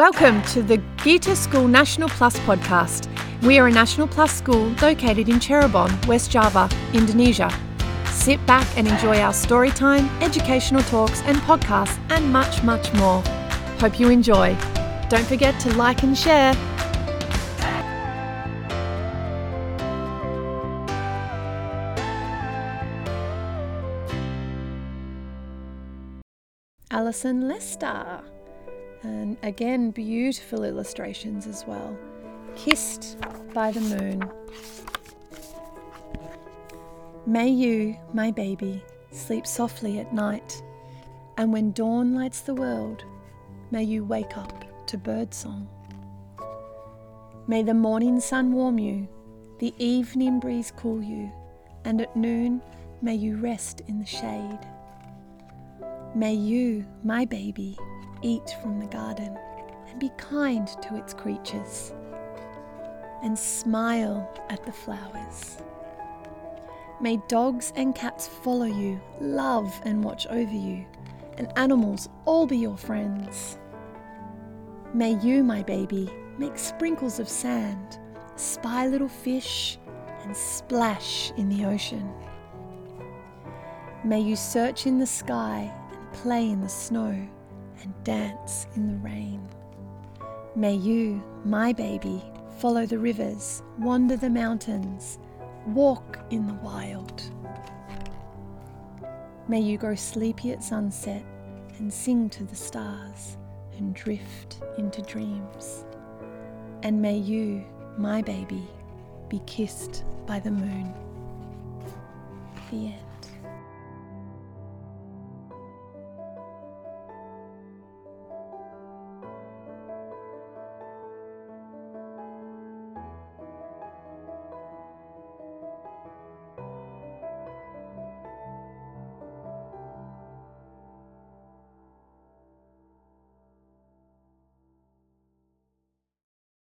Welcome to the Gita School National Plus podcast. We are a National Plus school located in Cirebon, West Java, Indonesia. Sit back and enjoy our story time, educational talks and podcasts, and much, much more. Hope you enjoy. Don't forget to like and share. Alison Lester. And again, beautiful illustrations as well. Kissed by the moon. May you, my baby, sleep softly at night, and when dawn lights the world, may you wake up to birdsong. May the morning sun warm you, the evening breeze cool you, and at noon may you rest in the shade. May you, my baby, eat from the garden and be kind to its creatures and smile at the flowers. May dogs and cats follow you, love and watch over you, and animals all be your friends. May you, my baby, make sprinkles of sand, spy little fish, and splash in the ocean. May you search in the sky and play in the snow, and dance in the rain. May you, my baby, follow the rivers, wander the mountains, walk in the wild. May you grow sleepy at sunset and sing to the stars and drift into dreams. And may you, my baby, be kissed by the moon. The end.